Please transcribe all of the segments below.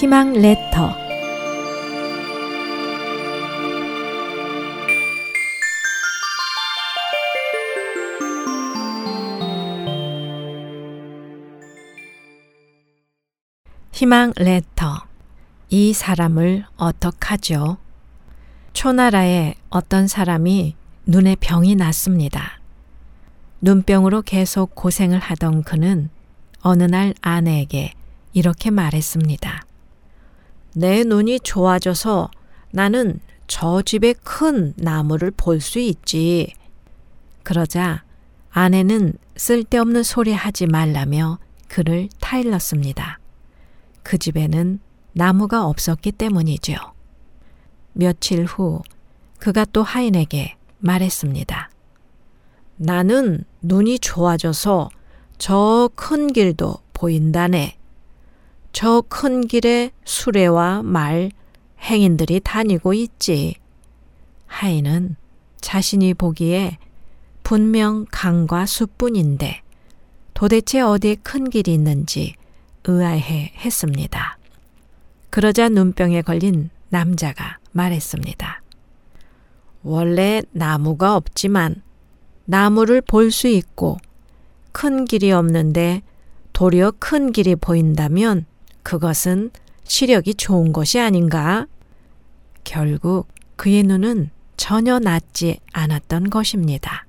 희망 레터 희망 레터 이 사람을 어떡하죠? 초나라에 어떤 사람이 눈에 병이 났습니다. 눈병으로 계속 고생을 하던 그는 어느 날 아내에게 이렇게 말했습니다. 내 눈이 좋아져서 나는 저 집의 큰 나무를 볼 수 있지. 그러자 아내는 쓸데없는 소리 하지 말라며 그를 타일렀습니다. 그 집에는 나무가 없었기 때문이죠. 며칠 후 그가 또 하인에게 말했습니다. 나는 눈이 좋아져서 저 큰 길도 보인다네. 저 큰 길에 수레와 말, 행인들이 다니고 있지. 하인은 자신이 보기에 분명 강과 숲뿐인데 도대체 어디에 큰 길이 있는지 의아해 했습니다. 그러자 눈병에 걸린 남자가 말했습니다. 원래 나무가 없지만 나무를 볼 수 있고 큰 길이 없는데 도리어 큰 길이 보인다면 그것은 시력이 좋은 것이 아닌가? 결국 그의 눈은 전혀 낫지 않았던 것입니다.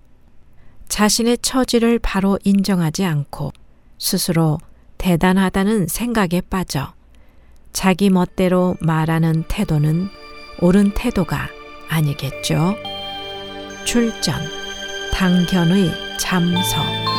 자신의 처지를 바로 인정하지 않고 스스로 대단하다는 생각에 빠져 자기 멋대로 말하는 태도는 옳은 태도가 아니겠죠. 출전, 당견의 잠서.